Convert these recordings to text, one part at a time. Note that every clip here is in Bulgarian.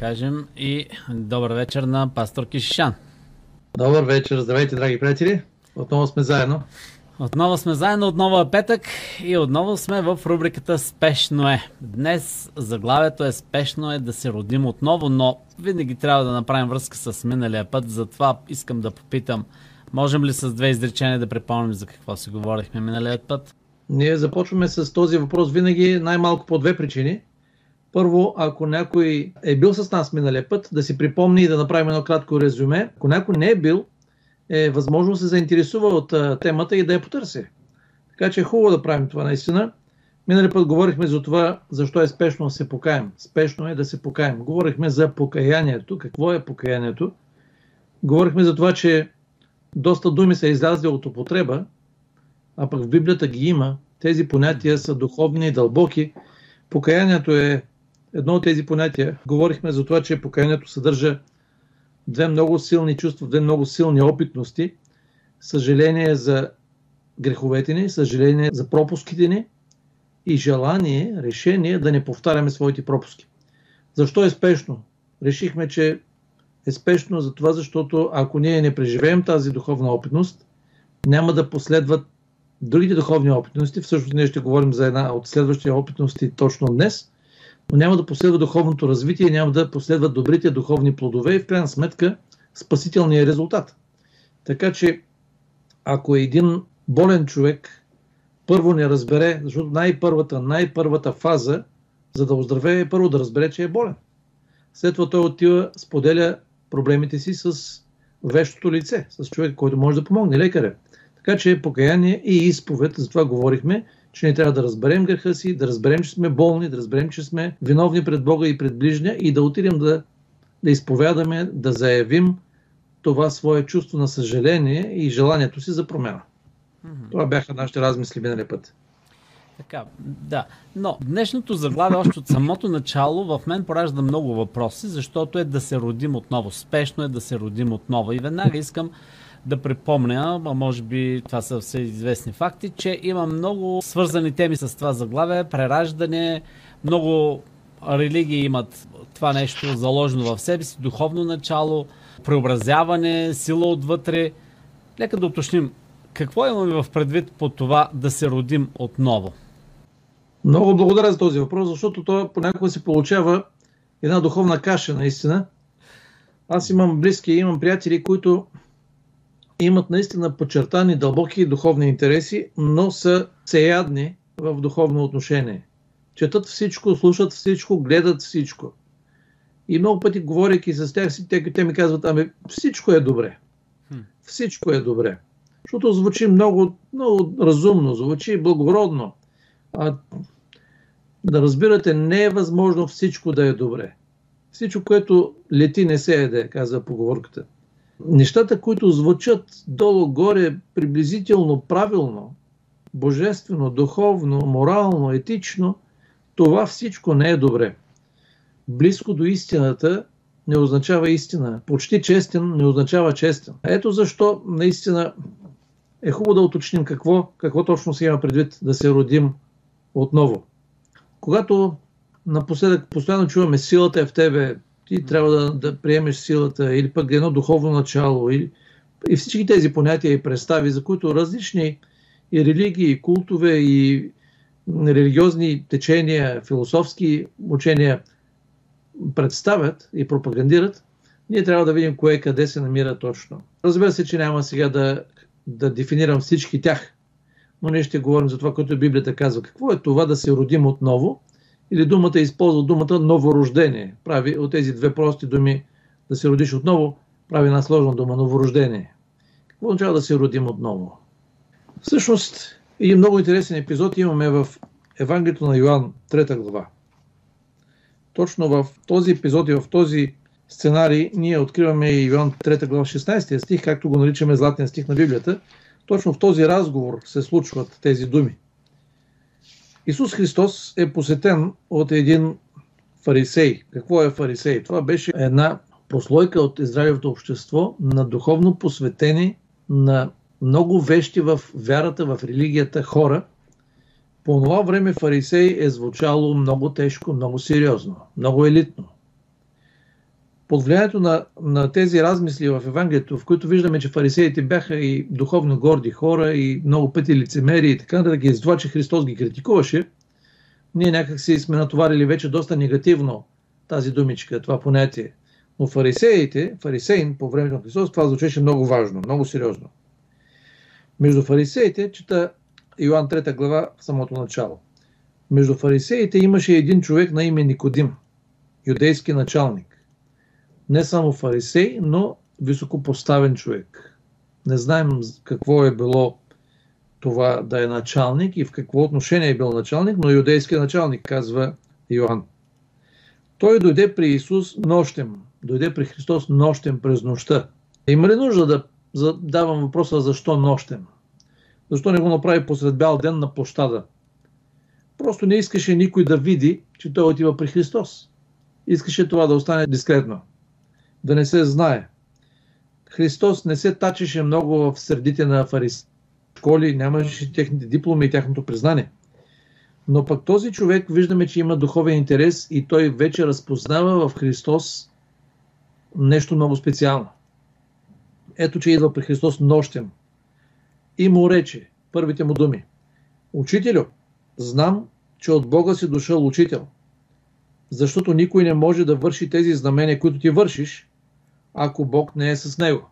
кажем и добър вечер на пастор Кишишан. Добър вечер, здравейте, драги приятели. Отново сме заедно. Отново сме заедно, отново е петък и отново сме в рубриката Спешно е. Днес заглавието е Спешно е да се родим отново, но винаги трябва да направим връзка с миналия път, затова искам да попитам, можем ли с две изречения да припомним за какво си говорихме миналия път? Ние започваме с този въпрос винаги най-малко по две причини. Първо, ако някой е бил с нас миналия път, да си припомни и да направим едно кратко резюме. Ако някой не е бил, е възможно се заинтересува от а, темата и да я потърси. Така че е хубаво да правим това наистина. Минали път говорихме за това, защо е спешно да се покаем. Спешно е да се покаем. Говорихме за покаянието. Какво е покаянието? Говорихме за това, че доста думи са излязли от употреба, а пък в Библията ги има. Тези понятия са духовни и дълбоки. Покаянието е едно от тези понятия. Говорихме за това, че покаянието съдържа две много силни чувства, две много силни опитности. Съжаление за греховете ни, съжаление за пропуските ни и желание, решение да не повтаряме своите пропуски. Защо е спешно? Решихме, че е спешно за това, защото ако ние не преживеем тази духовна опитност, няма да последват другите духовни опитности. Всъщност ние ще говорим за една от следващите опитности точно днес, но няма да последва духовното развитие, няма да последват добрите духовни плодове и в крайна сметка спасителният резултат. Така че, ако един болен човек първо не разбере, защото най-първата, най-първата фаза, за да оздравее, е първо да разбере, че е болен. След това той отива, споделя проблемите си с вещото лице, с човек, който може да помогне, лекаря. Така че покаяние и изповед, за това говорихме, че не трябва да разберем греха си, да разберем, че сме болни, да разберем, че сме виновни пред Бога и пред ближния и да отидем да, да изповядаме, да заявим това свое чувство на съжаление и желанието си за промяна. Mm-hmm. Това бяха нашите размисли миналия път. Така, да. Но днешното заглавие още от самото начало в мен поражда много въпроси, защото е да се родим отново. Спешно е да се родим отново. И веднага искам да припомня, а може би това са все известни факти, че има много свързани теми с това заглавие, прераждане, много религии имат това нещо заложено в себе си, духовно начало, преобразяване, сила отвътре. Нека да уточним, какво имаме в предвид по това да се родим отново? Много благодаря за този въпрос, защото той понякога се получава една духовна каша, наистина. Аз имам близки, имам приятели, които имат наистина подчертани дълбоки духовни интереси, но са сеядни в духовно отношение. Четат всичко, слушат всичко, гледат всичко. И много пъти, говоряки с тях, те, те ми казват, ами всичко е добре. Всичко е добре. Защото звучи много, много разумно, звучи благородно. А, да разбирате, не е възможно всичко да е добре. Всичко, което лети, не се еде, казва поговорката нещата, които звучат долу-горе приблизително правилно, божествено, духовно, морално, етично, това всичко не е добре. Близко до истината не означава истина. Почти честен не означава честен. Ето защо наистина е хубаво да уточним какво, какво точно се има предвид да се родим отново. Когато напоследък постоянно чуваме силата е в тебе, ти трябва да, да приемеш силата или пък едно духовно начало или, и всички тези понятия и представи, за които различни и религии, и култове, и религиозни течения, философски учения представят и пропагандират, ние трябва да видим кое къде се намира точно. Разбира се, че няма сега да, да дефинирам всички тях, но ние ще говорим за това, което Библията казва. Какво е това да се родим отново или думата използва думата новорождение. Прави от тези две прости думи да се родиш отново, прави една сложна дума новорождение. Какво означава да се родим отново? Всъщност, един много интересен епизод имаме в Евангелието на Йоанн, 3 глава. Точно в този епизод и в този сценарий ние откриваме и Йоанн 3 глава 16 стих, както го наричаме златния стих на Библията. Точно в този разговор се случват тези думи. Исус Христос е посетен от един фарисей. Какво е фарисей? Това беше една прослойка от Израилевото общество на духовно посветени на много вещи в вярата, в религията хора. По това време фарисей е звучало много тежко, много сериозно, много елитно. Под влиянието на, на тези размисли в Евангелието, в които виждаме, че фарисеите бяха и духовно горди хора и много пъти лицемери и така нататък, и това, че Христос ги критикуваше, ние някак си сме натоварили вече доста негативно тази думичка, това понятие. Но фарисеите, фарисеин по времето на Христос, това звучеше много важно, много сериозно. Между фарисеите, чета Йоан 3 глава в самото начало. Между фарисеите имаше един човек на име Никодим, юдейски началник не само фарисей, но високопоставен човек. Не знаем какво е било това да е началник и в какво отношение е бил началник, но юдейски началник, казва Йоанн. Той дойде при Исус нощем, дойде при Христос нощем през нощта. Има ли нужда да задавам въпроса защо нощем? Защо не го направи посред бял ден на площада? Просто не искаше никой да види, че той отива при Христос. Искаше това да остане дискретно да не се знае. Христос не се тачеше много в средите на фарис школи, нямаше техните дипломи и тяхното признание. Но пък този човек виждаме, че има духовен интерес и той вече разпознава в Христос нещо много специално. Ето, че идва при Христос нощем и му рече първите му думи. Учителю, знам, че от Бога си дошъл учител, защото никой не може да върши тези знамения, които ти вършиш, ако Бог не е с него.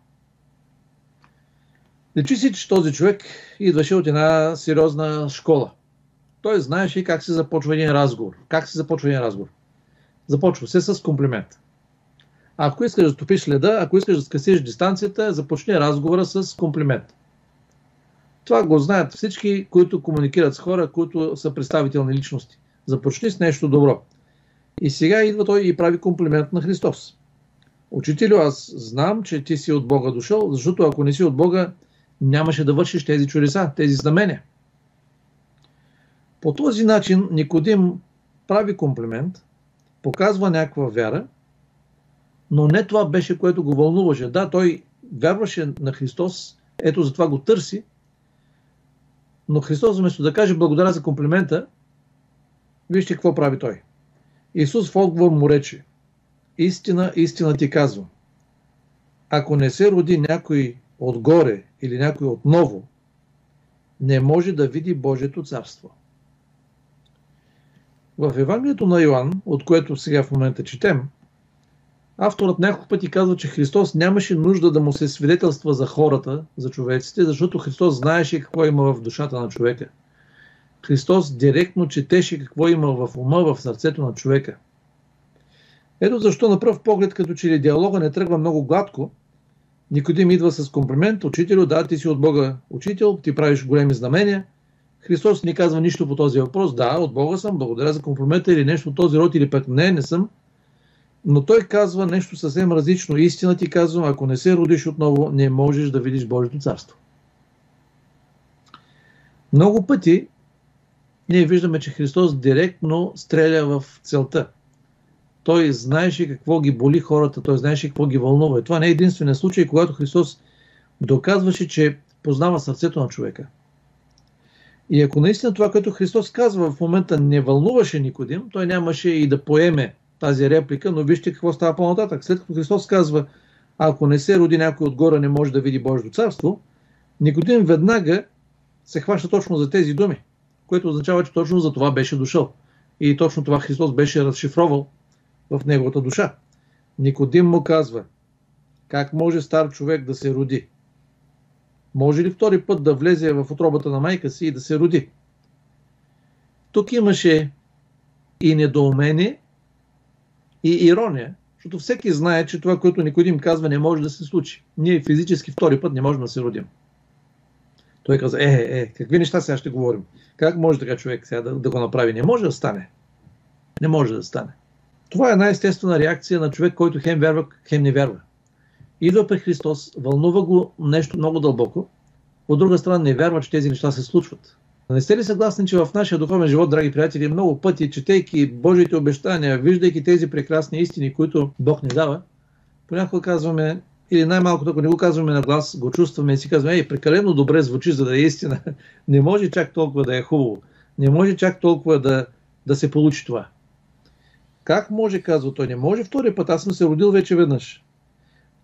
Лечи си, че този човек идваше от една сериозна школа. Той знаеше как се започва един разговор. Как се започва един разговор? Започва се с комплимент. Ако искаш да топиш леда, ако искаш да скъсиш дистанцията, започни разговора с комплимент. Това го знаят всички, които комуникират с хора, които са представителни личности. Започни с нещо добро. И сега идва той и прави комплимент на Христос. Учителю, аз знам, че ти си от Бога дошъл, защото ако не си от Бога, нямаше да вършиш тези чудеса, тези знамения. По този начин Никодим прави комплимент, показва някаква вяра, но не това беше, което го вълнуваше. Да, той вярваше на Христос, ето затова го търси, но Христос вместо да каже благодаря за комплимента, вижте какво прави той. Исус в отговор му рече, Истина, истина ти казвам. Ако не се роди някой отгоре или някой отново, не може да види Божието царство. В Евангелието на Йоанн, от което сега в момента четем, авторът няколко пъти казва, че Христос нямаше нужда да му се свидетелства за хората, за човеците, защото Христос знаеше какво има в душата на човека. Христос директно четеше какво има в ума, в сърцето на човека – ето защо на пръв поглед, като че ли диалога не тръгва много гладко, Никодим идва с комплимент, учителю, да, ти си от Бога учител, ти правиш големи знамения. Христос не казва нищо по този въпрос. Да, от Бога съм, благодаря за комплимента или нещо от този род, или пък не, не съм. Но той казва нещо съвсем различно. Истина ти казвам, ако не се родиш отново, не можеш да видиш Божието царство. Много пъти ние виждаме, че Христос директно стреля в целта той знаеше какво ги боли хората, той знаеше какво ги вълнува. И това не е единствения случай, когато Христос доказваше, че познава сърцето на човека. И ако наистина това, което Христос казва в момента не вълнуваше Никодим, той нямаше и да поеме тази реплика, но вижте какво става по-нататък. След като Христос казва, ако не се роди някой отгоре, не може да види Божието царство, Никодим веднага се хваща точно за тези думи, което означава, че точно за това беше дошъл. И точно това Христос беше разшифровал в неговата душа. Никодим му казва, как може стар човек да се роди? Може ли втори път да влезе в отробата на майка си и да се роди? Тук имаше и недоумение, и ирония, защото всеки знае, че това, което Никодим казва, не може да се случи. Ние физически втори път не можем да се родим. Той каза, е, е, е какви неща сега ще говорим? Как може така човек сега да, да го направи? Не може да стане. Не може да стане. Това е една естествена реакция на човек, който хем вярва, хем не вярва. Идва при Христос, вълнува го нещо много дълбоко, от друга страна не вярва, че тези неща се случват. Не сте ли съгласни, че в нашия духовен живот, драги приятели, много пъти, четейки Божиите обещания, виждайки тези прекрасни истини, които Бог ни дава, понякога казваме, или най-малкото, ако не го казваме на глас, го чувстваме и си казваме, ей, прекалено добре звучи, за да е истина. Не може чак толкова да е хубаво. Не може чак толкова да, да се получи това. Как може, казва той, не може втори път, аз съм се родил вече веднъж.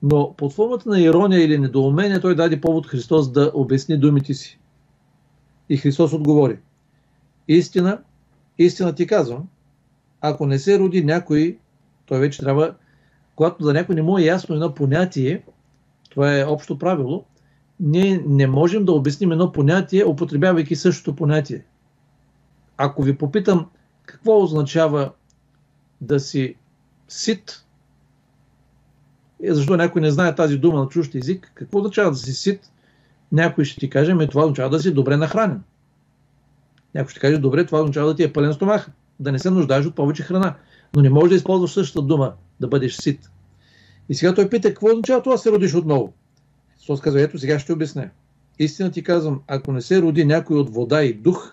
Но под формата на ирония или недоумение той даде повод Христос да обясни думите си. И Христос отговори. Истина, истина ти казвам, ако не се роди някой, той вече трябва, когато за някой не му е ясно едно понятие, това е общо правило, ние не можем да обясним едно понятие, употребявайки същото понятие. Ако ви попитам какво означава да си сит, е, защо някой не знае тази дума на чужд език, какво означава да си сит, някой ще ти каже, ме това означава да си добре нахранен. Някой ще каже, добре, това означава да ти е пълен стомах, да не се нуждаеш от повече храна. Но не можеш да използваш същата дума, да бъдеш сит. И сега той пита, какво означава това се родиш отново? Христос казва, ето сега ще обясня. Истина ти казвам, ако не се роди някой от вода и дух,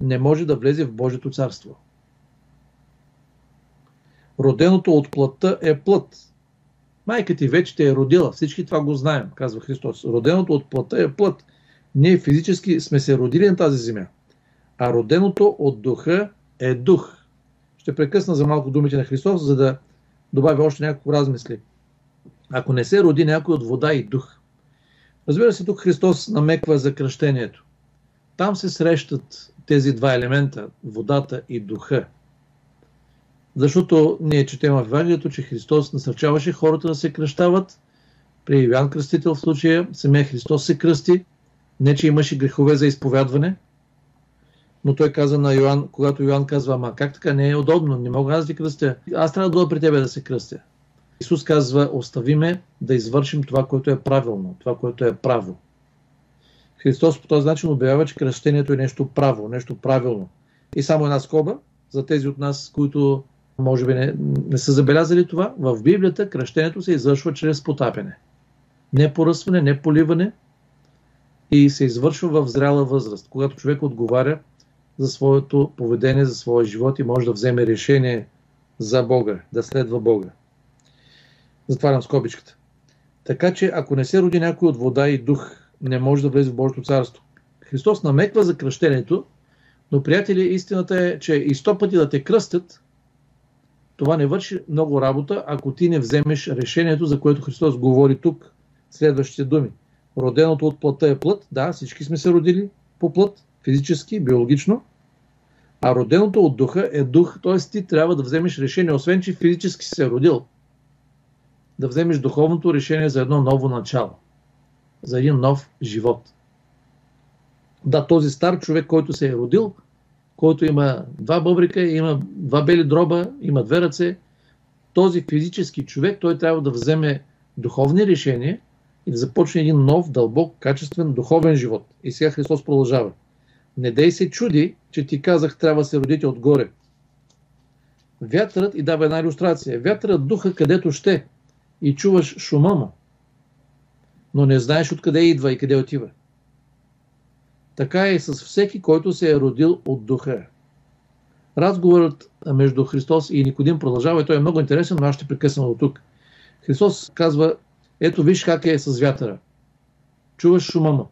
не може да влезе в Божието царство. Роденото от плътта е плът. Майка ти вече те е родила. Всички това го знаем, казва Христос. Роденото от плътта е плът. Ние физически сме се родили на тази земя. А роденото от духа е дух. Ще прекъсна за малко думите на Христос, за да добавя още няколко размисли. Ако не се роди някой от вода и дух. Разбира се, тук Христос намеква за кръщението. Там се срещат тези два елемента водата и духа. Защото ние четем в Евангелието, че Христос насърчаваше хората да се кръщават. При Йоанн Кръстител в случая самия Христос се кръсти. Не, че имаше грехове за изповядване, но той каза на Йоанн, когато Йоанн казва, ама как така не е удобно, не мога аз да кръстя. Аз трябва да дойда при тебе да се кръстя. Исус казва, остави ме да извършим това, което е правилно, това, което е право. Христос по този начин обявява, че кръщението е нещо право, нещо правилно. И само една скоба за тези от нас, които може би не, не са забелязали това, в Библията кръщението се извършва чрез потапяне. Не поръсване, не поливане и се извършва в зряла възраст, когато човек отговаря за своето поведение, за своя живот и може да вземе решение за Бога, да следва Бога. Затварям скобичката. Така че, ако не се роди някой от вода и дух, не може да влезе в Божието царство. Христос намеква за кръщението, но, приятели, истината е, че и сто пъти да те кръстят, това не върши много работа, ако ти не вземеш решението, за което Христос говори тук, следващите думи. Роденото от плътта е плът, да, всички сме се родили по плът, физически, биологично, а роденото от духа е дух, т.е. ти трябва да вземеш решение, освен че физически си се родил, да вземеш духовното решение за едно ново начало за един нов живот. Да, този стар човек, който се е родил, който има два бъбрика, има два бели дроба, има две ръце, този физически човек, той трябва да вземе духовни решения и да започне един нов, дълбок, качествен, духовен живот. И сега Христос продължава. Не дей се чуди, че ти казах, трябва да се родите отгоре. Вятърът и дава една иллюстрация. Вятърът духа където ще и чуваш шума му, но не знаеш откъде идва и къде отива. Така и с всеки, който се е родил от духа. Разговорът между Христос и Никодим продължава и той е много интересен, но аз ще прекъсна от тук. Христос казва, ето виж как е с вятъра. Чуваш шума му.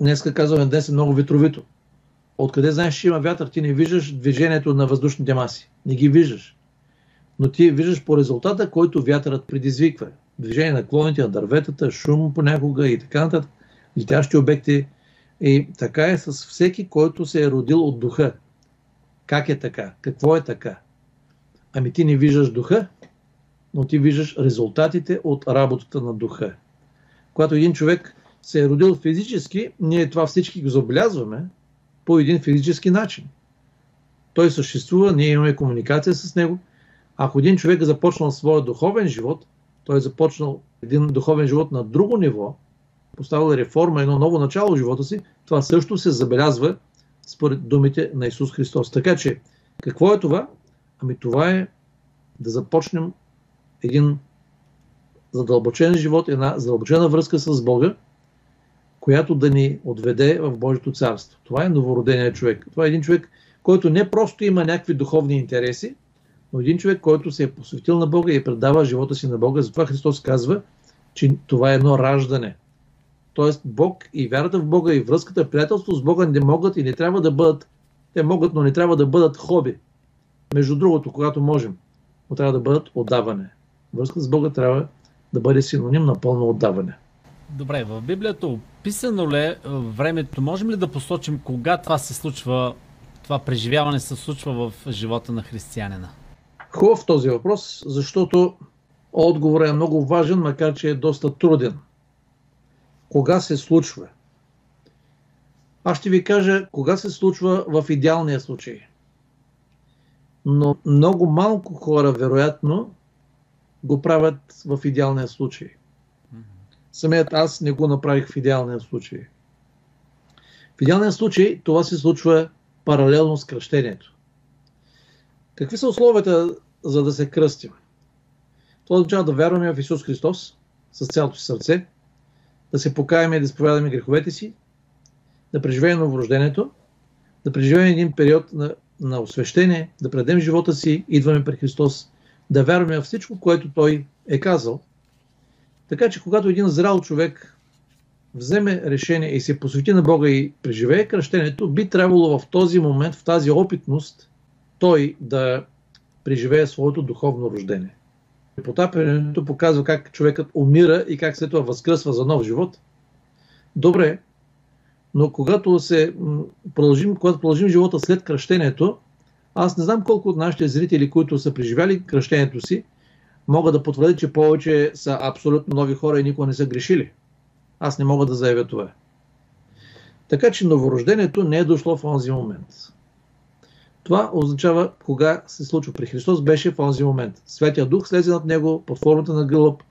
Днеска казваме, днес е много ветровито. Откъде знаеш, че има вятър? Ти не виждаш движението на въздушните маси. Не ги виждаш. Но ти виждаш по резултата, който вятърът предизвиква движение на клоните на дърветата, шум понякога и така нататък, летящи обекти. И така е с всеки, който се е родил от духа. Как е така? Какво е така? Ами ти не виждаш духа, но ти виждаш резултатите от работата на духа. Когато един човек се е родил физически, ние това всички го забелязваме по един физически начин. Той съществува, ние имаме комуникация с него. Ако един човек е започнал своя духовен живот, той е започнал един духовен живот на друго ниво, поставил реформа, едно ново начало в живота си, това също се забелязва според думите на Исус Христос. Така че, какво е това? Ами това е да започнем един задълбочен живот, една задълбочена връзка с Бога, която да ни отведе в Божието царство. Това е новородения човек. Това е един човек, който не просто има някакви духовни интереси, но един човек, който се е посветил на Бога и предава живота си на Бога, затова Христос казва, че това е едно раждане. Тоест Бог и вярата в Бога и връзката, приятелство с Бога не могат и не трябва да бъдат, те могат, но не трябва да бъдат хоби. между другото, когато можем, но трябва да бъдат отдаване. Връзка с Бога трябва да бъде синоним на пълно отдаване. Добре, в Библията описано ли е времето? Можем ли да посочим кога това се случва, това преживяване се случва в живота на християнина? Хубав този въпрос, защото отговорът е много важен, макар че е доста труден. Кога се случва? Аз ще ви кажа кога се случва в идеалния случай. Но много малко хора, вероятно, го правят в идеалния случай. Самият аз не го направих в идеалния случай. В идеалния случай това се случва паралелно с кръщението. Какви са условията за да се кръстим? Това означава да вярваме в Исус Христос с цялото си сърце, да се покаяме и да изповядаме греховете си, да преживеем новорождението, да преживеем един период на, на освещение, да предем живота си, идваме при Христос, да вярваме в всичко, което Той е казал. Така че, когато един зрал човек вземе решение и се посвети на Бога и преживее кръщението, би трябвало в този момент, в тази опитност, той да преживее своето духовно рождение. Потапянето показва как човекът умира и как след това възкръсва за нов живот. Добре, но когато, се продължим, когато продължим живота след кръщението, аз не знам колко от нашите зрители, които са преживяли кръщението си, могат да потвърдят, че повече са абсолютно нови хора и никога не са грешили. Аз не мога да заявя това. Така че новорождението не е дошло в онзи момент. Това означава кога се случва. При Христос беше в онзи момент. Светия Дух слезе над него под формата на гълъб.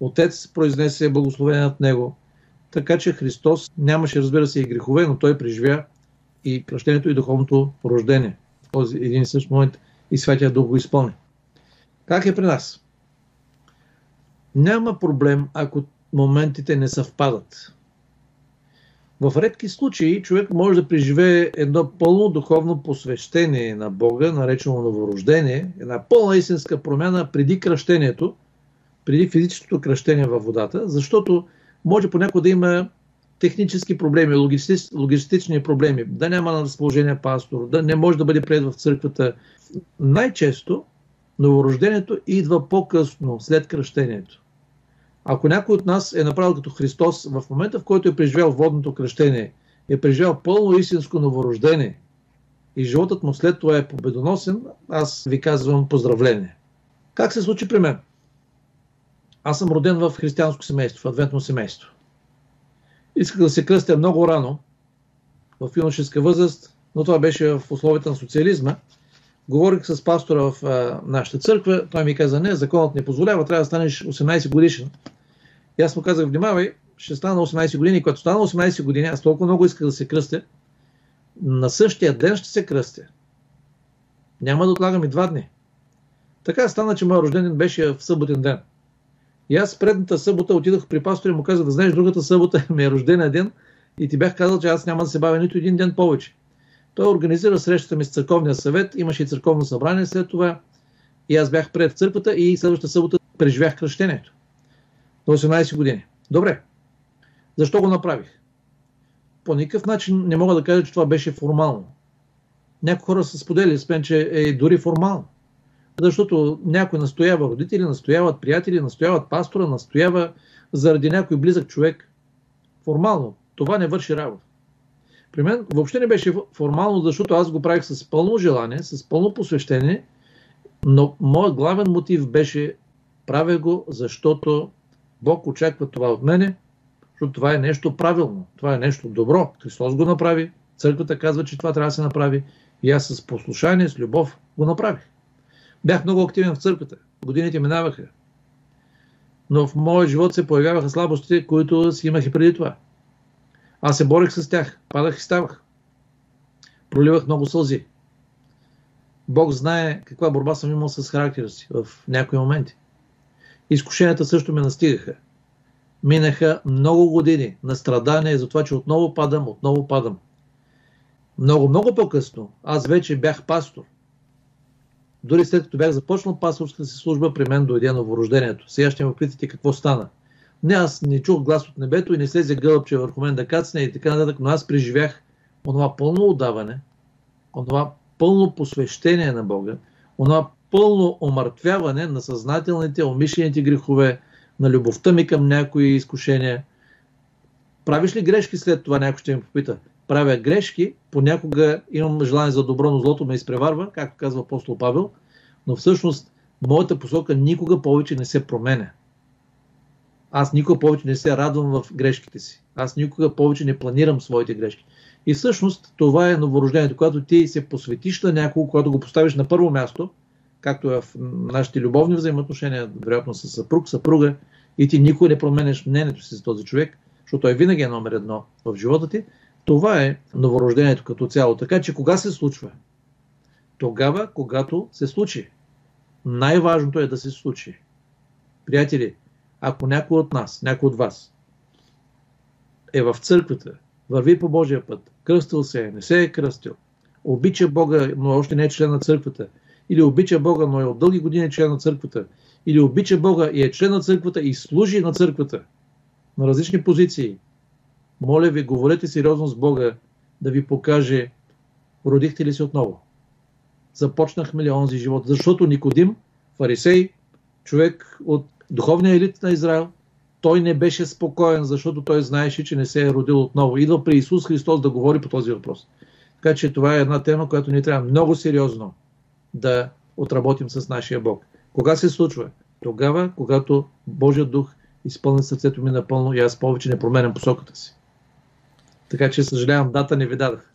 Отец произнесе благословение над него. Така че Христос нямаше, разбира се, и грехове, но той преживя и кръщението и духовното рождение. В този един и същ момент и Светия Дух го изпълни. Как е при нас? Няма проблем, ако моментите не съвпадат. В редки случаи човек може да преживее едно пълно духовно посвещение на Бога, наречено новорождение, една пълна истинска промяна преди кръщението, преди физическото кръщение във водата, защото може понякога да има технически проблеми, логистич, логистични проблеми, да няма на разположение пастор, да не може да бъде прият в църквата. Най-често новорождението идва по-късно, след кръщението. Ако някой от нас е направил като Христос в момента, в който е преживял водното кръщение, е преживял пълно истинско новорождение и животът му след това е победоносен, аз ви казвам поздравление. Как се случи при мен? Аз съм роден в християнско семейство, в адвентно семейство. Исках да се кръстя много рано, в юношеска възраст, но това беше в условията на социализма. Говорих с пастора в а, нашата църква, той ми каза, не, законът не позволява, трябва да станеш 18 годишен. И аз му казах, внимавай, ще стана 18 години. Когато стана 18 години, аз толкова много исках да се кръстя, на същия ден ще се кръстя. Няма да отлагам и два дни. Така стана, че моят рожден беше в съботен ден. И аз предната събота отидох при пастора и му казах, да знаеш, другата събота ми е рождения ден и ти бях казал, че аз няма да се бавя нито един ден повече. Той организира срещата ми с църковния съвет, имаше и църковно събрание след това. И аз бях пред църквата и следващата събота преживях кръщението. На 18 години. Добре. Защо го направих? По никакъв начин не мога да кажа, че това беше формално. Някои хора са сподели с мен, че е дори формално. Защото някой настоява родители, настояват приятели, настояват пастора, настоява заради някой близък човек. Формално. Това не върши работа. При мен въобще не беше формално, защото аз го правих с пълно желание, с пълно посвещение, но моят главен мотив беше правя го, защото Бог очаква това от мене, защото това е нещо правилно, това е нещо добро. Христос го направи, църквата казва, че това трябва да се направи и аз с послушание, с любов го направих. Бях много активен в църквата, годините минаваха, но в моя живот се появяваха слабости, които си имах и преди това. Аз се борих с тях, падах и ставах. Проливах много сълзи. Бог знае каква борба съм имал с характера си в някои моменти. Изкушенията също ме настигаха. Минаха много години на страдания за това, че отново падам, отново падам. Много, много по-късно аз вече бях пастор. Дори след като бях започнал пасторската си служба, при мен дойде новорождението. Сега ще ме питате какво стана. Не, аз не чух глас от небето и не слезе гълъбче върху мен да кацне и така нататък, но аз преживях онова пълно отдаване, онова пълно посвещение на Бога, Онова пълно омъртвяване на съзнателните, умишлените грехове, на любовта ми към някои изкушения. Правиш ли грешки след това, някой ще ми попита. Правя грешки, понякога имам желание за добро, но злото ме изпреварва, както казва апостол Павел, но всъщност моята посока никога повече не се променя. Аз никога повече не се радвам в грешките си. Аз никога повече не планирам своите грешки. И всъщност това е новорождението, когато ти се посветиш на някого, когато го поставиш на първо място, както е в нашите любовни взаимоотношения, вероятно с съпруг, съпруга, и ти никога не променеш мнението си за този човек, защото той винаги е номер едно в живота ти, това е новорождението като цяло. Така че кога се случва? Тогава, когато се случи. Най-важното е да се случи. Приятели, ако някой от нас, някой от вас е в църквата, върви по Божия път, кръстил се е, не се е кръстил, обича Бога, но още не е член на църквата, или обича Бога, но е от дълги години член на църквата, или обича Бога и е член на църквата и служи на църквата на различни позиции, моля ви, говорете сериозно с Бога да ви покаже, родихте ли се отново. Започнахме ли онзи живот? Защото Никодим, фарисей, човек от духовния елит на Израел, той не беше спокоен, защото той знаеше, че не се е родил отново. Идва при Исус Христос да говори по този въпрос. Така че това е една тема, която ни трябва много сериозно да отработим с нашия Бог. Кога се случва? Тогава, когато Божият дух изпълни сърцето ми напълно и аз повече не променям посоката си. Така че съжалявам, дата не ви дадах.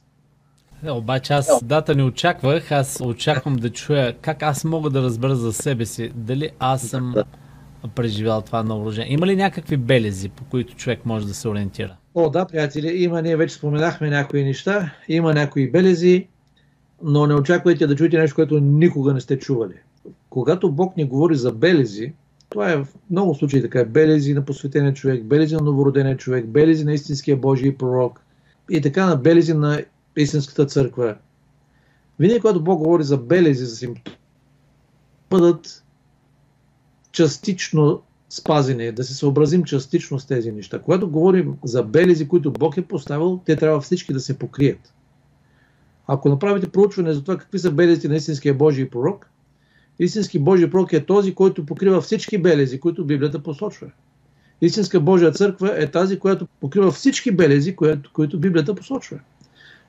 Е, обаче аз дата не очаквах, аз очаквам да чуя как аз мога да разбера за себе си, дали аз съм да. Преживял това новорождение. Има ли някакви белези, по които човек може да се ориентира? О, да, приятели, има, ние вече споменахме някои неща, има някои белези, но не очаквайте да чуете нещо, което никога не сте чували. Когато Бог ни говори за белези, това е в много случаи така. Белези на посветения човек, белези на новородения човек, белези на истинския Божий пророк и така на белези на истинската църква. Винаги, когато Бог говори за белези, за симптоми, бъдат частично спазени, да се съобразим частично с тези неща. Когато говорим за белези, които Бог е поставил, те трябва всички да се покрият. Ако направите проучване за това какви са белезите на истинския Божий пророк, истински Божий пророк е този, който покрива всички белези, които Библията посочва. Истинска Божия църква е тази, която покрива всички белези, които, които Библията посочва.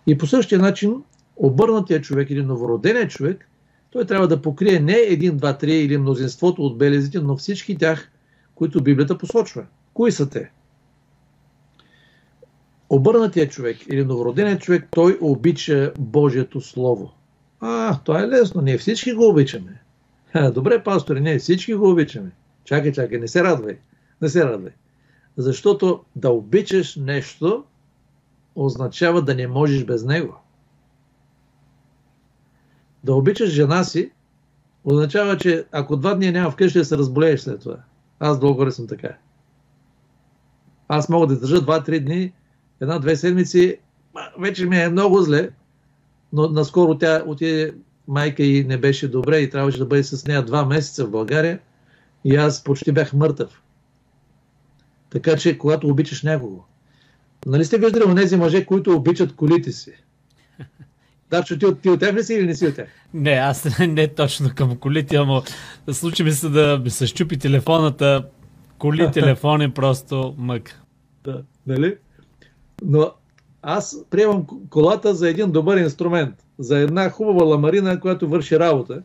И по същия начин обърнатия човек или новороденият човек, той трябва да покрие не един, два, три или мнозинството от белезите, но всички тях, които Библията посочва. Кои са те? Обърнатия човек или новороденият човек, той обича Божието Слово. А, това е лесно. Ние всички го обичаме. Добре, пастори, ние всички го обичаме. Чакай, чакай, не се радвай. Не се радвай. Защото да обичаш нещо означава да не можеш без него. Да обичаш жена си означава, че ако два дни няма вкъщи, да се разболееш след това. Аз долу съм така. Аз мога да държа два-три дни, една-две седмици, вече ми е много зле, но наскоро тя отиде, майка и не беше добре и трябваше да бъде с нея два месеца в България и аз почти бях мъртъв. Така че, когато обичаш някого, нали сте виждали тези мъже, които обичат колите си? Да, че ти, ти от тях ли си или не си от тях? Не, аз не точно към колите, ама случи ми се да ми се щупи телефоната, коли, телефони, просто мък. Да, нали? Но аз приемам колата за един добър инструмент, за една хубава ламарина, която върши работа.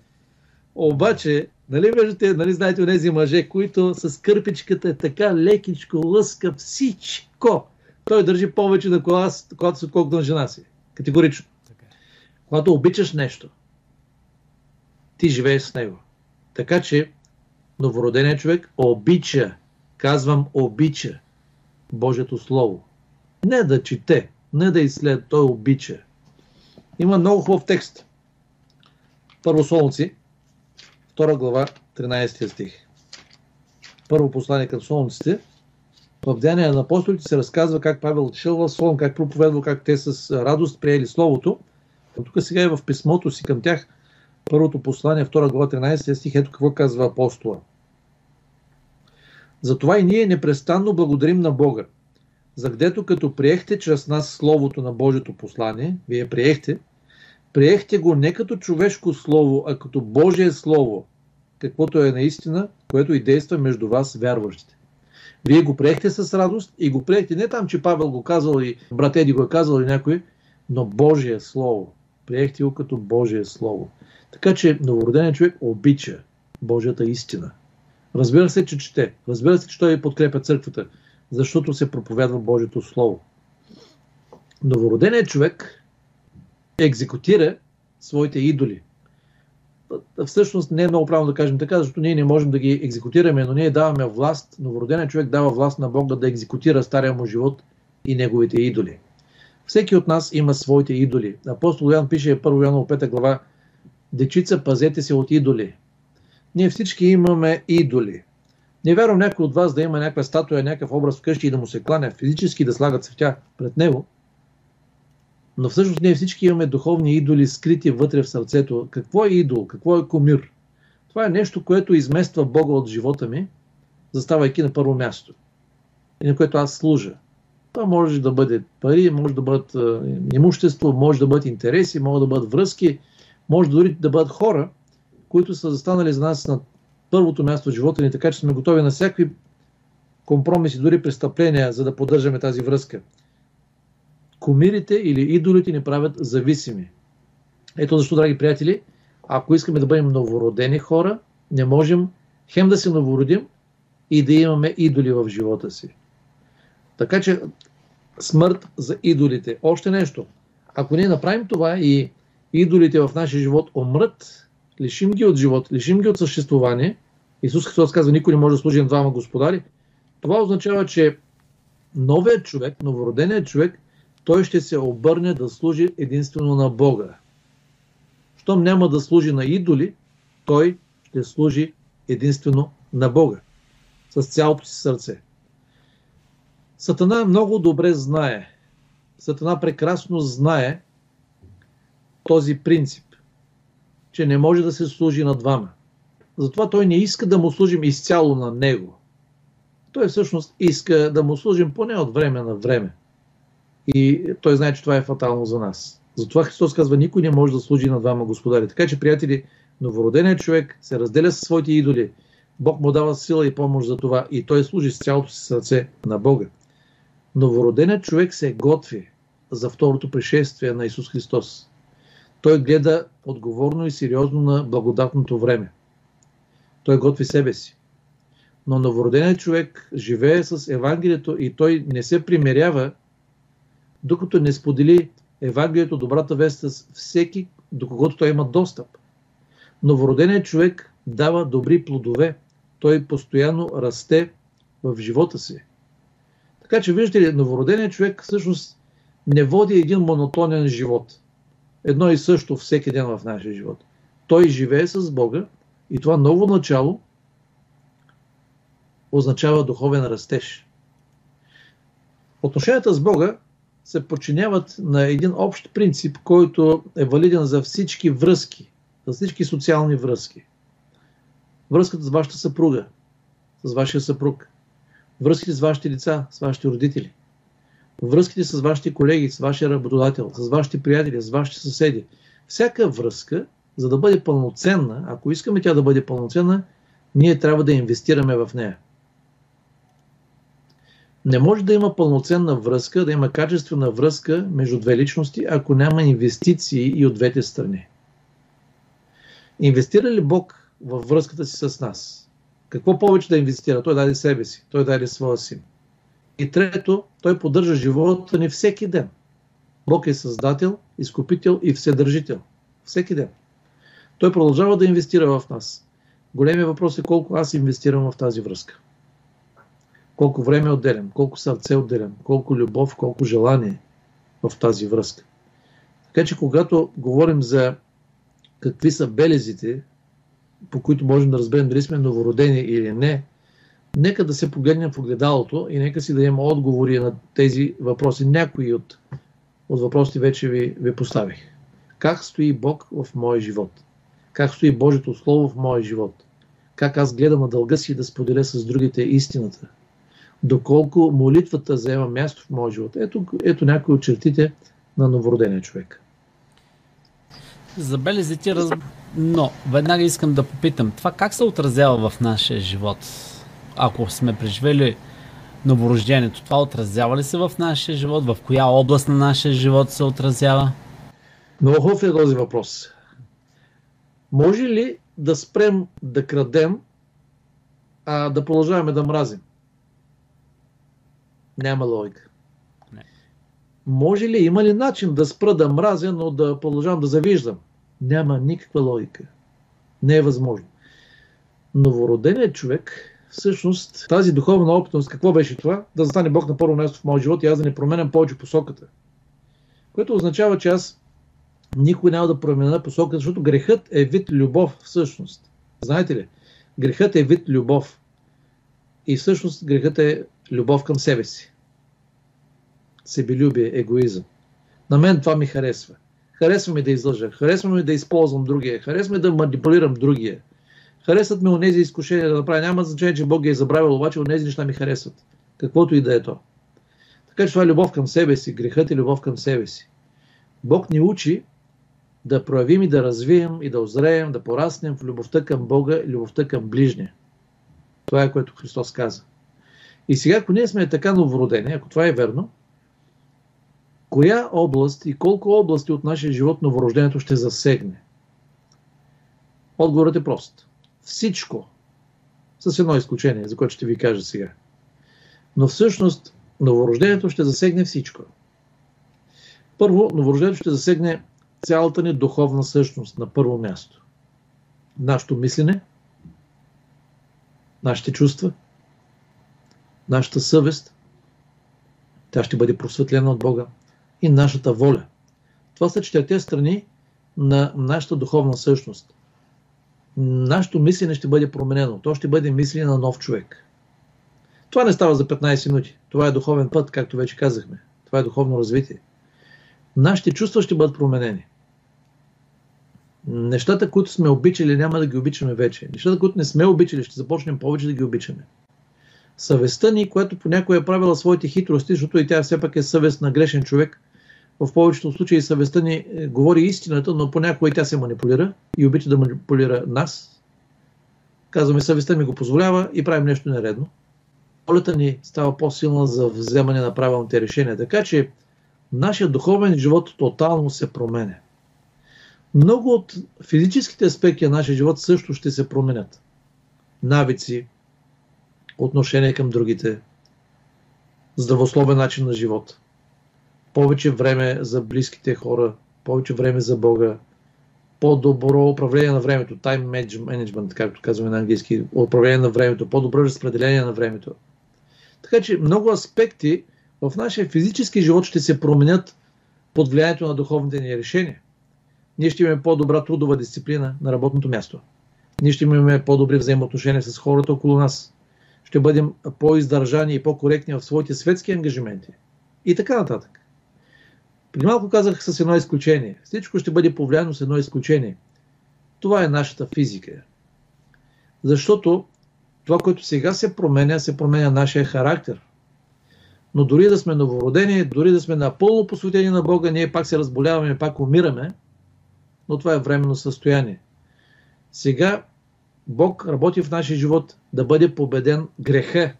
Обаче, нали виждате, нали знаете тези мъже, които с кърпичката е така лекичко лъска всичко. Той държи повече на колата, колата си, отколкото на жена си. Категорично. Когато обичаш нещо, ти живееш с него. Така че новороденият човек обича, казвам обича Божието Слово. Не да чете, не да изследва, той обича. Има много хубав текст. Първо Солнци, 2 глава, 13 стих. Първо послание към Солнците. В Деяния на апостолите се разказва как Павел чел в Солон, как проповедва, как те с радост приели Словото. Тук сега е в писмото си към тях, първото послание, 2 глава, 13 стих, ето какво казва апостола. Затова и ние непрестанно благодарим на Бога, за гдето като приехте чрез нас Словото на Божието послание, вие приехте, Приехте го не като човешко слово, а като Божие слово, каквото е наистина, което и действа между вас, вярващите. Вие го приехте с радост и го приехте не там, че Павел го казал и брат Еди го е казал или някой, но Божие Слово. Приехте го като Божие Слово. Така че новороденият човек обича Божията истина. Разбира се, че чете. Разбира се, че той подкрепя църквата, защото се проповядва Божието Слово. Новороденият човек екзекутира своите идоли. Всъщност не е много правилно да кажем така, защото ние не можем да ги екзекутираме, но ние даваме власт, новороденият човек дава власт на Бога да екзекутира стария му живот и неговите идоли. Всеки от нас има своите идоли. Апостол Ян пише 1 Яна 5 глава Дечица, пазете се от идоли. Ние всички имаме идоли. Не вярвам някой от вас да има някаква статуя, някакъв образ вкъщи и да му се кланя, физически да слагат цветя пред него. Но всъщност ние всички имаме духовни идоли, скрити вътре в сърцето. Какво е идол? Какво е комир? Това е нещо, което измества Бога от живота ми, заставайки на първо място. И на което аз служа. Това може да бъде пари, може да бъдат имущество, може да бъдат интереси, могат да бъдат връзки, може дори да бъдат хора, които са застанали за нас на първото място в живота ни, така че сме готови на всякакви компромиси, дори престъпления, за да поддържаме тази връзка. Комирите или идолите ни правят зависими. Ето защо, драги приятели, ако искаме да бъдем новородени хора, не можем хем да се новородим и да имаме идоли в живота си. Така че смърт за идолите. Още нещо. Ако ние направим това и идолите в нашия живот умрат, лишим ги от живот, лишим ги от съществуване, Исус Христос казва, никой не може да служи на двама господари, това означава, че новият човек, новороденият човек, той ще се обърне да служи единствено на Бога. Щом няма да служи на идоли, той ще служи единствено на Бога. С цялото си сърце. Сатана много добре знае. Сатана прекрасно знае този принцип, че не може да се служи на двама. Затова той не иска да му служим изцяло на него. Той всъщност иска да му служим поне от време на време. И той знае, че това е фатално за нас. Затова Христос казва, никой не може да служи на двама господари. Така че, приятели, новороденият човек се разделя със своите идоли. Бог му дава сила и помощ за това и той служи с цялото си сърце на Бога. Новороденият човек се готви за второто пришествие на Исус Христос. Той гледа отговорно и сериозно на благодатното време. Той готви себе си. Но новороденият човек живее с Евангелието и той не се примерява, докато не сподели Евангелието, добрата вест с всеки, до когото той има достъп. Новороденият човек дава добри плодове. Той постоянно расте в живота си. Така че, виждате ли, новороденият човек всъщност не води един монотонен живот. Едно и също всеки ден в нашия живот. Той живее с Бога и това ново начало означава духовен растеж. Отношенията с Бога се подчиняват на един общ принцип, който е валиден за всички връзки, за всички социални връзки. Връзката с вашата съпруга, с вашия съпруг, връзките с вашите деца, с вашите родители, връзките с вашите колеги, с вашия работодател, с вашите приятели, с вашите съседи. Всяка връзка, за да бъде пълноценна, ако искаме тя да бъде пълноценна, ние трябва да инвестираме в нея. Не може да има пълноценна връзка, да има качествена връзка между две личности, ако няма инвестиции и от двете страни. Инвестира ли Бог във връзката си с нас? Какво повече да инвестира? Той даде себе си, той даде своя син. И трето, той поддържа живота ни всеки ден. Бог е създател, изкупител и вседържител. Всеки ден. Той продължава да инвестира в нас. Големият въпрос е колко аз инвестирам в тази връзка. Колко време отделям, колко сърце отделям, колко любов, колко желание в тази връзка. Така че когато говорим за какви са белезите, по които можем да разберем дали сме новородени или не, нека да се погледнем в огледалото и нека си дадем отговори на тези въпроси. Някои от, от въпросите вече ви, ви поставих. Как стои Бог в моя живот? Как стои Божието Слово в моя живот? Как аз гледам на дълга си да споделя с другите истината? Доколко молитвата заема място в моя живот? Ето, ето някои от чертите на новородения човек. Забелези ти раз... Но, веднага искам да попитам, това как се отразява в нашия живот? Ако сме преживели новорождението, това отразява ли се в нашия живот? В коя област на нашия живот се отразява? Много хубав е този въпрос. Може ли да спрем да крадем, а да продължаваме да мразим? Няма логика. Може ли, има ли начин да спра да мразя, но да продължавам да завиждам? Няма никаква логика. Не е възможно. Новороденият човек, всъщност, тази духовна опитност, какво беше това? Да застане Бог на първо място в моят живот и аз да не променям повече посоката. Което означава, че аз никой няма да променя посоката, защото грехът е вид любов всъщност. Знаете ли? Грехът е вид любов. И всъщност грехът е любов към себе си. Себелюбие, егоизъм. На мен това ми харесва. Харесва ми да излъжа, харесва ми да използвам другия, харесва ми да манипулирам другия. Харесват ми онези изкушения да направя. Няма значение, че Бог ги е забравил, обаче онези неща ми харесват. Каквото и да е то. Така че това е любов към себе си. Грехът е любов към себе си. Бог ни учи да проявим и да развием и да озреем, да пораснем в любовта към Бога и любовта към ближния. Това е което Христос каза. И сега, ако ние сме така новородени, ако това е верно, коя област и колко области от нашия живот новорождението ще засегне? Отговорът е прост. Всичко. С едно изключение, за което ще ви кажа сега. Но всъщност новорождението ще засегне всичко. Първо, новорождението ще засегне цялата ни духовна същност на първо място. Нашето мислене, нашите чувства, нашата съвест, тя ще бъде просветлена от Бога и нашата воля. Това са четирите страни на нашата духовна същност. Нашето мислене ще бъде променено. То ще бъде мислене на нов човек. Това не става за 15 минути. Това е духовен път, както вече казахме. Това е духовно развитие. Нашите чувства ще бъдат променени. Нещата, които сме обичали, няма да ги обичаме вече. Нещата, които не сме обичали, ще започнем повече да ги обичаме. Съвестта ни, която понякога е правила своите хитрости, защото и тя все пак е съвест на грешен човек, в повечето случаи съвестта ни е, говори истината, но понякога и тя се манипулира и обича да манипулира нас. Казваме, съвестта ми го позволява и правим нещо нередно. Волята ни става по-силна за вземане на правилните решения. Така че нашия духовен живот тотално се променя. Много от физическите аспекти на нашия живот също ще се променят. Навици, отношение към другите, здравословен начин на живот, повече време за близките хора, повече време за Бога, по-добро управление на времето, time management, както казваме на английски, управление на времето, по-добро разпределение на времето. Така че много аспекти в нашия физически живот ще се променят под влиянието на духовните ни решения. Ние ще имаме по-добра трудова дисциплина на работното място. Ние ще имаме по-добри взаимоотношения с хората около нас. Ще бъдем по-издържани и по-коректни в своите светски ангажименти. И така нататък. При малко казах с едно изключение. Всичко ще бъде повлияно с едно изключение. Това е нашата физика. Защото това, което сега се променя, се променя нашия характер. Но дори да сме новородени, дори да сме напълно посветени на Бога, ние пак се разболяваме, пак умираме, но това е временно състояние. Сега Бог работи в нашия живот да бъде победен греха.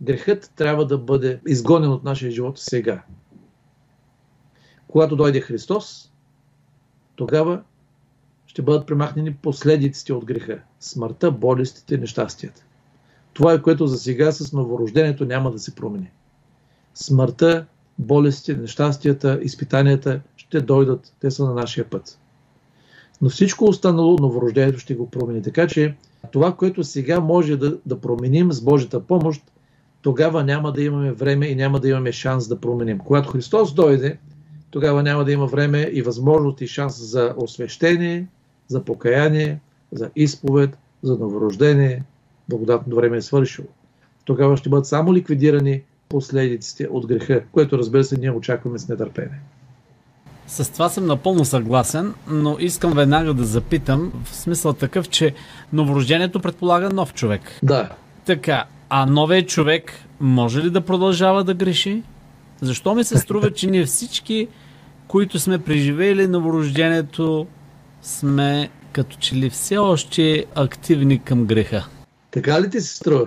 Грехът трябва да бъде изгонен от нашия живот сега. Когато дойде Христос, тогава ще бъдат премахнени последиците от греха. Смъртта, болестите, нещастията. Това е което за сега с новорождението няма да се промени. Смъртта, болестите, нещастията, изпитанията ще дойдат. Те са на нашия път. Но всичко останало, новорождението ще го промени. Така че това, което сега може да, да променим с Божията помощ, тогава няма да имаме време и няма да имаме шанс да променим. Когато Христос дойде, тогава няма да има време и възможност и шанс за освещение, за покаяние, за изповед, за новорождение. Благодатното време е свършило. Тогава ще бъдат само ликвидирани последиците от греха, което разбира се ние очакваме с нетърпение. С това съм напълно съгласен, но искам веднага да запитам в смисъл такъв, че новорождението предполага нов човек. Да. Така, а новият човек може ли да продължава да греши? Защо ми се струва, че ние всички които сме преживели новорождението, сме като че ли все още активни към греха. Така ли ти се струва?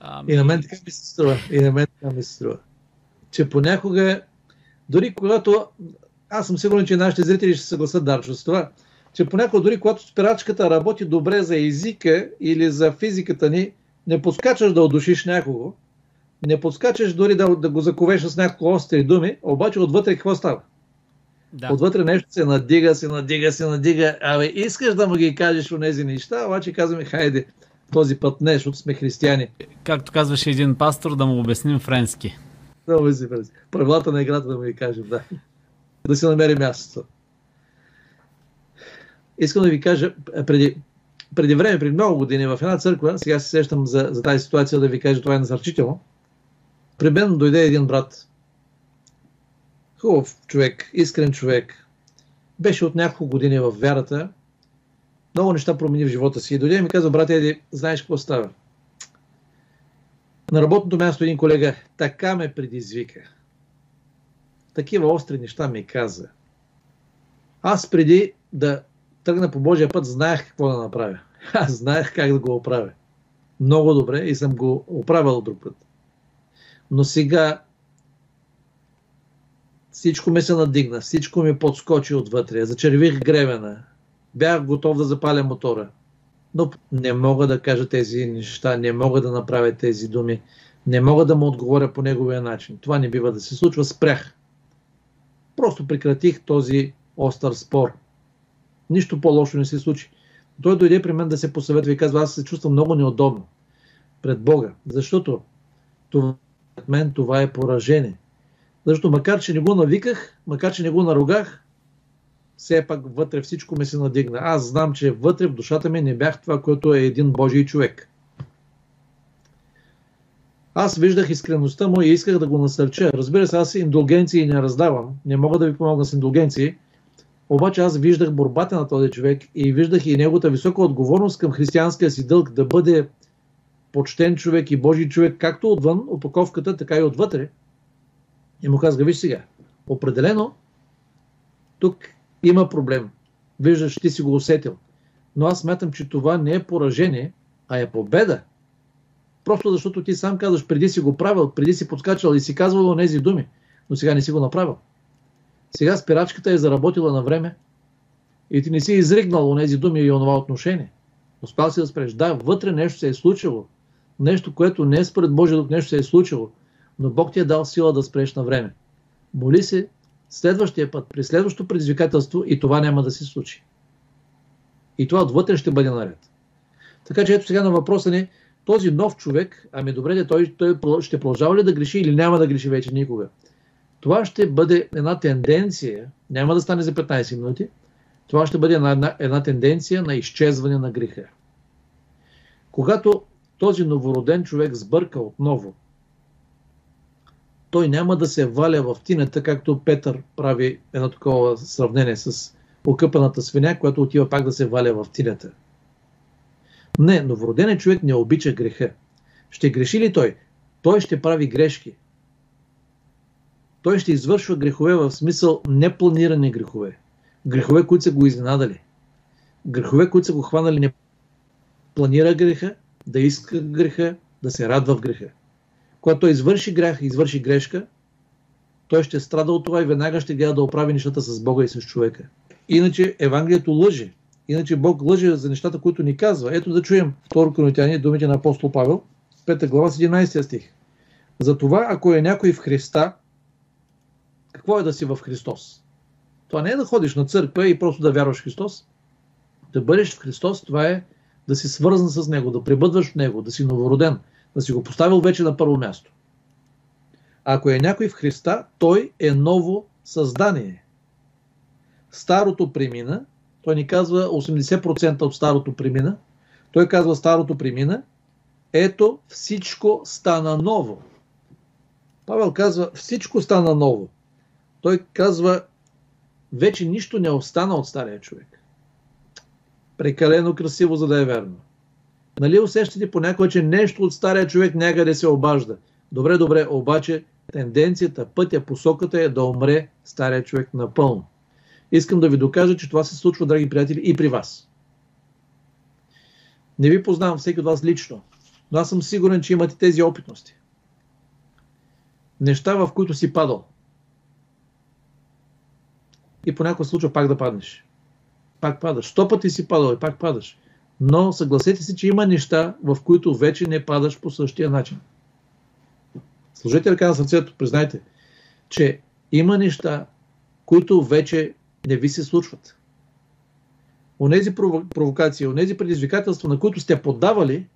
Ами... И на мен така ми се струва. И на мен така ми се струва. Че понякога, дори когато, аз съм сигурен, че нашите зрители ще съгласат Дарчо с това, че понякога дори когато спирачката работи добре за езика или за физиката ни, не подскачаш да удушиш някого, не подскачаш дори да, да го заковеш с няколко остри думи, обаче отвътре какво става? Да. Отвътре нещо се надига, се надига, се надига. Абе, искаш да му ги кажеш от тези неща, обаче казваме, хайде, този път не, защото сме християни. Както казваше един пастор, да му обясним френски. Да обясним френски. Правилата на играта да му ги кажем, да. Да си намери мястото. Искам да ви кажа, преди, преди време, преди много години, в една църква, сега се сещам за, за тази ситуация да ви кажа, това е насърчително. При мен дойде един брат, хубав човек, искрен човек, беше от няколко години в вярата, много неща промени в живота си. И дойде и ми каза, брат Еди, знаеш какво става? На работното място един колега така ме предизвика. Такива остри неща ми каза. Аз преди да тръгна по Божия път, знаех какво да направя. Аз знаех как да го оправя. Много добре и съм го оправил друг път. Но сега всичко ми се надигна, всичко ми подскочи отвътре, зачервих гребена, бях готов да запаля мотора. Но не мога да кажа тези неща, не мога да направя тези думи, не мога да му отговоря по неговия начин. Това не бива да се случва, спрях. Просто прекратих този остър спор. Нищо по-лошо не се случи. Той дойде при мен да се посъветва и казва, аз се чувствам много неудобно пред Бога, защото това, мен това е поражение. Защото макар, че не го навиках, макар, че не го наругах, все пак вътре всичко ми се надигна. Аз знам, че вътре в душата ми не бях това, което е един Божий човек. Аз виждах искреността му и исках да го насърча. Разбира се, аз индулгенции не раздавам. Не мога да ви помогна с индулгенции. Обаче аз виждах борбата на този човек и виждах и неговата висока отговорност към християнския си дълг да бъде почтен човек и Божий човек, както отвън, опаковката, така и отвътре. И му казва, виж сега, определено тук има проблем. Виждаш, ти си го усетил. Но аз смятам, че това не е поражение, а е победа. Просто защото ти сам казваш, преди си го правил, преди си подскачал и си казвал тези думи, но сега не си го направил. Сега спирачката е заработила на време и ти не си изригнал тези думи и онова отношение. Успял си да спреш. Да, вътре нещо се е случило. Нещо, което не е според Божия дух, нещо се е случило. Но Бог ти е дал сила да спреш на време. Моли се следващия път, при следващото предизвикателство и това няма да се случи. И това отвътре ще бъде наред. Така че ето сега на въпроса ни, този нов човек, ами добре, той, той ще продължава ли да греши или няма да греши вече никога? Това ще бъде една тенденция, няма да стане за 15 минути, това ще бъде една, една, една тенденция на изчезване на греха. Когато този новороден човек сбърка отново той няма да се валя в тинята, както Петър прави едно такова сравнение с окъпаната свиня, която отива пак да се валя в тинята. Не, новороденен човек не обича греха. Ще греши ли той? Той ще прави грешки. Той ще извършва грехове в смисъл непланирани грехове. Грехове, които са го изненадали. Грехове, които са го хванали не планира греха, да иска греха, да се радва в греха. Когато той извърши грех, извърши грешка, той ще страда от това и веднага ще гледа да оправи нещата с Бога и с човека. Иначе Евангелието лъже. Иначе Бог лъже за нещата, които ни казва. Ето да чуем второ Коринтияни, думите на апостол Павел, 5 глава, 17 стих. Затова, ако е някой в Христа, какво е да си в Христос? Това не е да ходиш на църква и просто да вярваш в Христос. Да бъдеш в Христос, това е да си свързан с Него, да пребъдваш в Него, да си новороден – да си го поставил вече на първо място. Ако е някой в Христа, той е ново създание. Старото премина, той ни казва 80% от старото премина, той казва старото премина, ето всичко стана ново. Павел казва всичко стана ново. Той казва вече нищо не остана от стария човек. Прекалено красиво, за да е верно. Нали усещате понякога, че нещо от стария човек някъде се обажда? Добре, добре, обаче тенденцията, пътя, посоката е да умре стария човек напълно. Искам да ви докажа, че това се случва, драги приятели, и при вас. Не ви познавам всеки от вас лично, но аз съм сигурен, че имате тези опитности. Неща, в които си падал. И по някакъв случай пак да паднеш. Пак падаш. Сто пъти си падал и пак падаш. Но съгласете се, че има неща, в които вече не падаш по същия начин. Сложете ръка на сърцето, признайте, че има неща, които вече не ви се случват. Онези провокации, онези предизвикателства, на които сте подавали,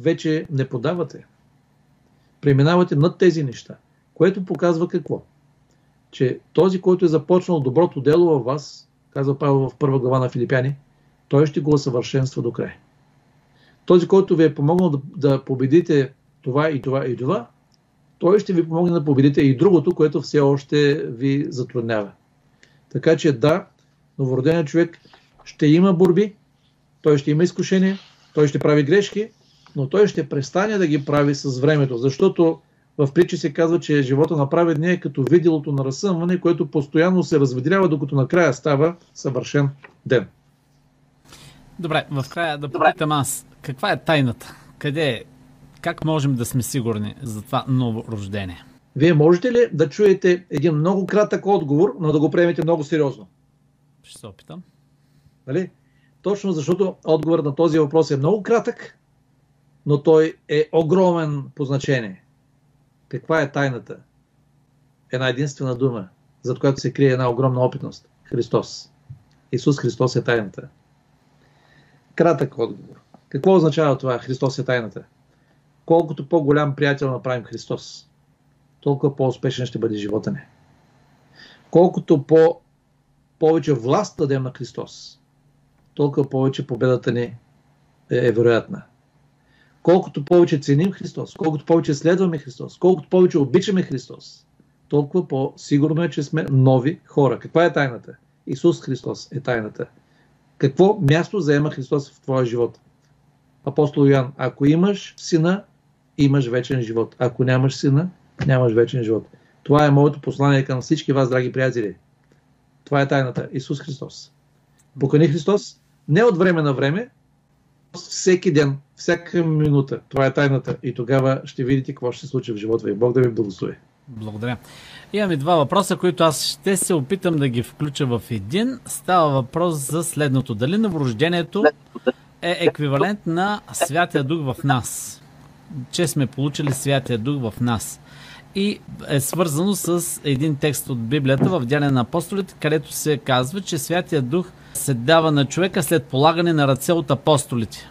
вече не подавате. Преминавате над тези неща, което показва какво? Че този, който е започнал доброто дело във вас, казва Павел в първа глава на Филипяни, той ще го усъвършенства до край. Този, който ви е помогнал да, да победите това и това и това, той ще ви помогне да победите и другото, което все още ви затруднява. Така че да, новороденият човек ще има борби, той ще има изкушения, той ще прави грешки, но той ще престане да ги прави с времето, защото в притчи се казва, че живота на праведния е като виделото на разсъмване, което постоянно се разведрява, докато накрая става съвършен ден. Добре, в края да попитам аз, каква е тайната? Къде е? Как можем да сме сигурни за това ново рождение? Вие можете ли да чуете един много кратък отговор, но да го приемете много сериозно? Ще се опитам. Нали? Точно защото отговорът на този въпрос е много кратък, но той е огромен по значение. Каква е тайната? Една единствена дума, за която се крие една огромна опитност. Христос. Исус Христос е тайната. Кратък отговор. Какво означава това? Христос е тайната. Колкото по-голям приятел направим Христос, толкова по-успешен ще бъде живота ни. Колкото по- повече власт дадем на Христос, толкова повече победата ни е, е вероятна. Колкото повече ценим Христос, колкото повече следваме Христос, колкото повече обичаме Христос, толкова по-сигурно е, че сме нови хора. Каква е тайната? Исус Христос е тайната. Какво място заема Христос в твоя живот? Апостол Йоан, ако имаш сина, имаш вечен живот. Ако нямаш сина, нямаш вечен живот. Това е моето послание към всички вас, драги приятели. Това е тайната. Исус Христос. Покани Христос не от време на време, всеки ден, всяка минута. Това е тайната. И тогава ще видите какво ще се случи в живота ви. Бог да ви благослови. Благодаря. Имаме два въпроса, които аз ще се опитам да ги включа в един. Става въпрос за следното. Дали новорождението е еквивалент на Святия Дух в нас? Че сме получили Святия Дух в нас. И е свързано с един текст от Библията в Дяне на апостолите, където се казва, че Святия Дух се дава на човека след полагане на ръце от апостолите,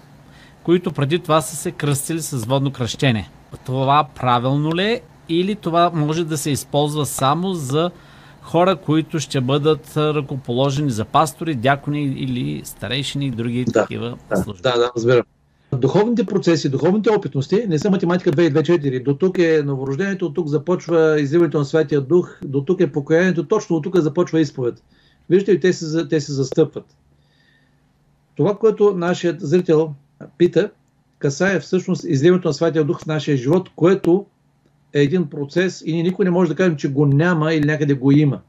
които преди това са се кръстили с водно кръщение. Това правилно ли е или това може да се използва само за хора, които ще бъдат ръкоположени за пастори, дякони или старейшини и други да, такива да, служби. Да, да, разбирам. Духовните процеси, духовните опитности не са математика 2 и 2, 4. До тук е новорождението, от тук започва изливането на Святия Дух, до тук е покаянието, точно от тук започва изповед. Виждате ли, те се, те се застъпват. Това, което нашият зрител пита, касае всъщност изливането на Святия Дух в нашия живот, което е един процес и ние никой не може да кажем, че го няма или някъде го има.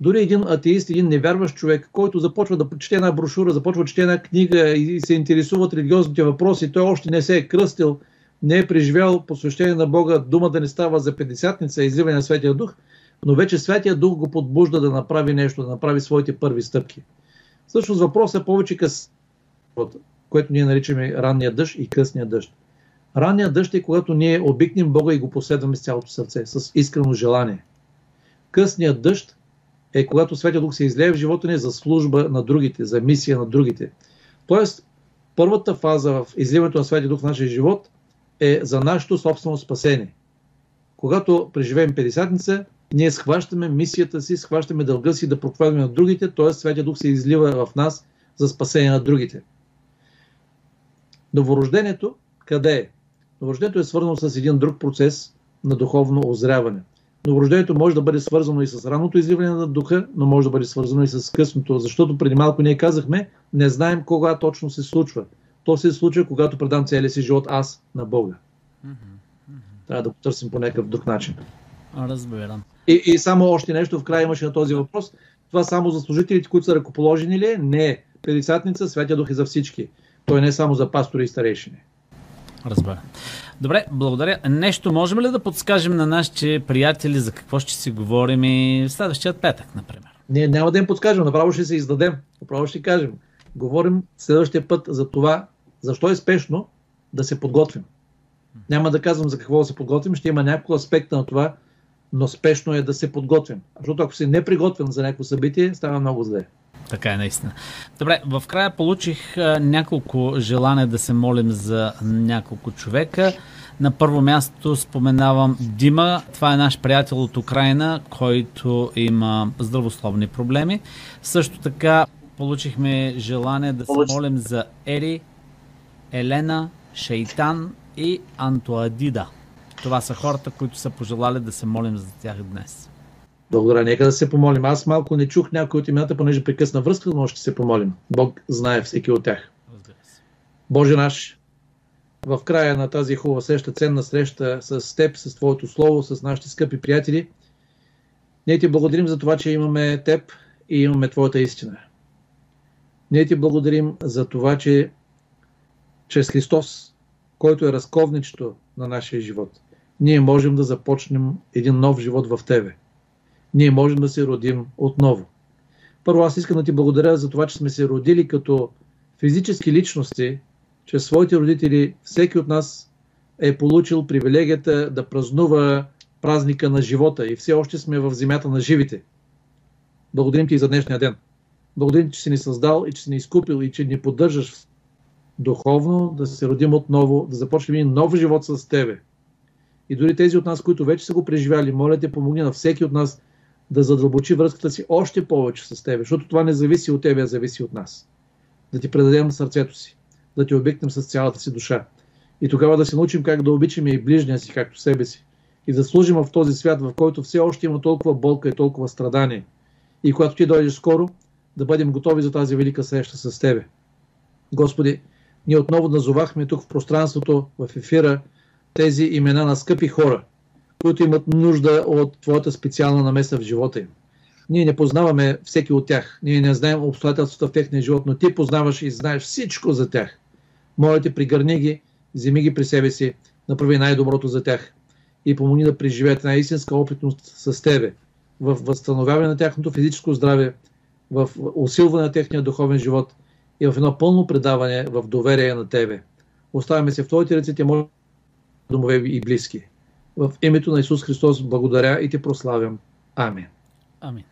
Дори един атеист, един невярващ човек, който започва да чете една брошура, започва да чете една книга и се интересува от религиозните въпроси, той още не се е кръстил, не е преживял посвещение на Бога, дума да не става за 50-ница, изливане на Светия Дух, но вече Святия Дух го подбужда да направи нещо, да направи своите първи стъпки. Всъщност въпросът е повече къс, което ние наричаме ранния дъжд и късния дъжд. Ранния дъжд е когато ние обикнем Бога и го последваме с цялото сърце, с искрено желание. Късният дъжд е когато Светия Дух се излее в живота ни за служба на другите, за мисия на другите. Тоест, първата фаза в изливането на Светия Дух в нашия живот е за нашето собствено спасение. Когато преживеем 50-ница, ние схващаме мисията си, схващаме дълга си да проповядваме на другите, т.е. Светия Дух се излива в нас за спасение на другите. Новорождението къде е? Новорождението е свързано с един друг процес на духовно озряване. Новорождението може да бъде свързано и с ранното изливане на духа, но може да бъде свързано и с късното, защото преди малко ние казахме, не знаем кога точно се случва. То се случва, когато предам целия си живот аз на Бога. Трябва да го търсим по някакъв друг начин. Разбирам. И, и само още нещо в края имаше на този въпрос. Това само за служителите, които са ръкоположени ли е? Не. Педицатница, Святия Дух е за всички. Той не е само за пастори и старейшини. Разбира. Добре, благодаря. Нещо можем ли да подскажем на нашите приятели за какво ще си говорим и следващият петък, например? Ние няма да им подскажем, направо ще се издадем. Направо ще кажем. Говорим следващия път за това, защо е спешно да се подготвим. Няма да казвам за какво да се подготвим, ще има няколко аспекта на това, но спешно е да се подготвим. Защото ако си неприготвен за някакво събитие, става много зле. Така е, наистина. Добре, в края получих а, няколко желания да се молим за няколко човека. На първо място споменавам Дима. Това е наш приятел от Украина, който има здравословни проблеми. Също така получихме желание да се молим за Ери, Елена, Шейтан и Антуадида. Това са хората, които са пожелали да се молим за тях днес. Благодаря. Нека да се помолим. Аз малко не чух някои от имената, понеже прекъсна връзка, но ще се помолим. Бог знае всеки от тях. Боже наш, в края на тази хубава среща, ценна среща с Теб, с Твоето Слово, с нашите скъпи приятели, ние Ти благодарим за това, че имаме Теб и имаме Твоята истина. Ние Ти благодарим за това, че чрез Христос, който е разковничето на нашия живот, ние можем да започнем един нов живот в Тебе. Ние можем да се родим отново. Първо, аз искам да ти благодаря за това, че сме се родили като физически личности, чрез своите родители. Всеки от нас е получил привилегията да празнува празника на живота и все още сме в земята на живите. Благодарим ти за днешния ден. Благодарим, че си ни създал и че си ни изкупил и че ни поддържаш духовно, да се родим отново, да започнем един нов живот с Тебе. И дори тези от нас, които вече са го преживяли, моля те, помогни на всеки от нас да задълбочи връзката си още повече с Тебе, защото това не зависи от Тебе, а зависи от нас. Да ти предадем сърцето си, да ти обикнем с цялата си душа. И тогава да се научим как да обичаме и ближния си, както себе си. И да служим в този свят, в който все още има толкова болка и толкова страдание. И когато ти дойдеш скоро, да бъдем готови за тази велика среща с Тебе. Господи, ние отново назовахме тук в пространството, в ефира, тези имена на скъпи хора, които имат нужда от Твоята специална намеса в живота им. Ние не познаваме всеки от тях. Ние не знаем обстоятелствата в техния живот, но Ти познаваш и знаеш всичко за тях. Моля те, пригърни ги, вземи ги при себе си, направи най-доброто за тях и помогни да преживеят една истинска опитност с Тебе в възстановяване на тяхното физическо здраве, в усилване на техния духовен живот и в едно пълно предаване в доверие на Тебе. Оставяме се в Твоите ръце, моля домове и близки. В името на Исус Христос благодаря и те прославям. Амин. Амин.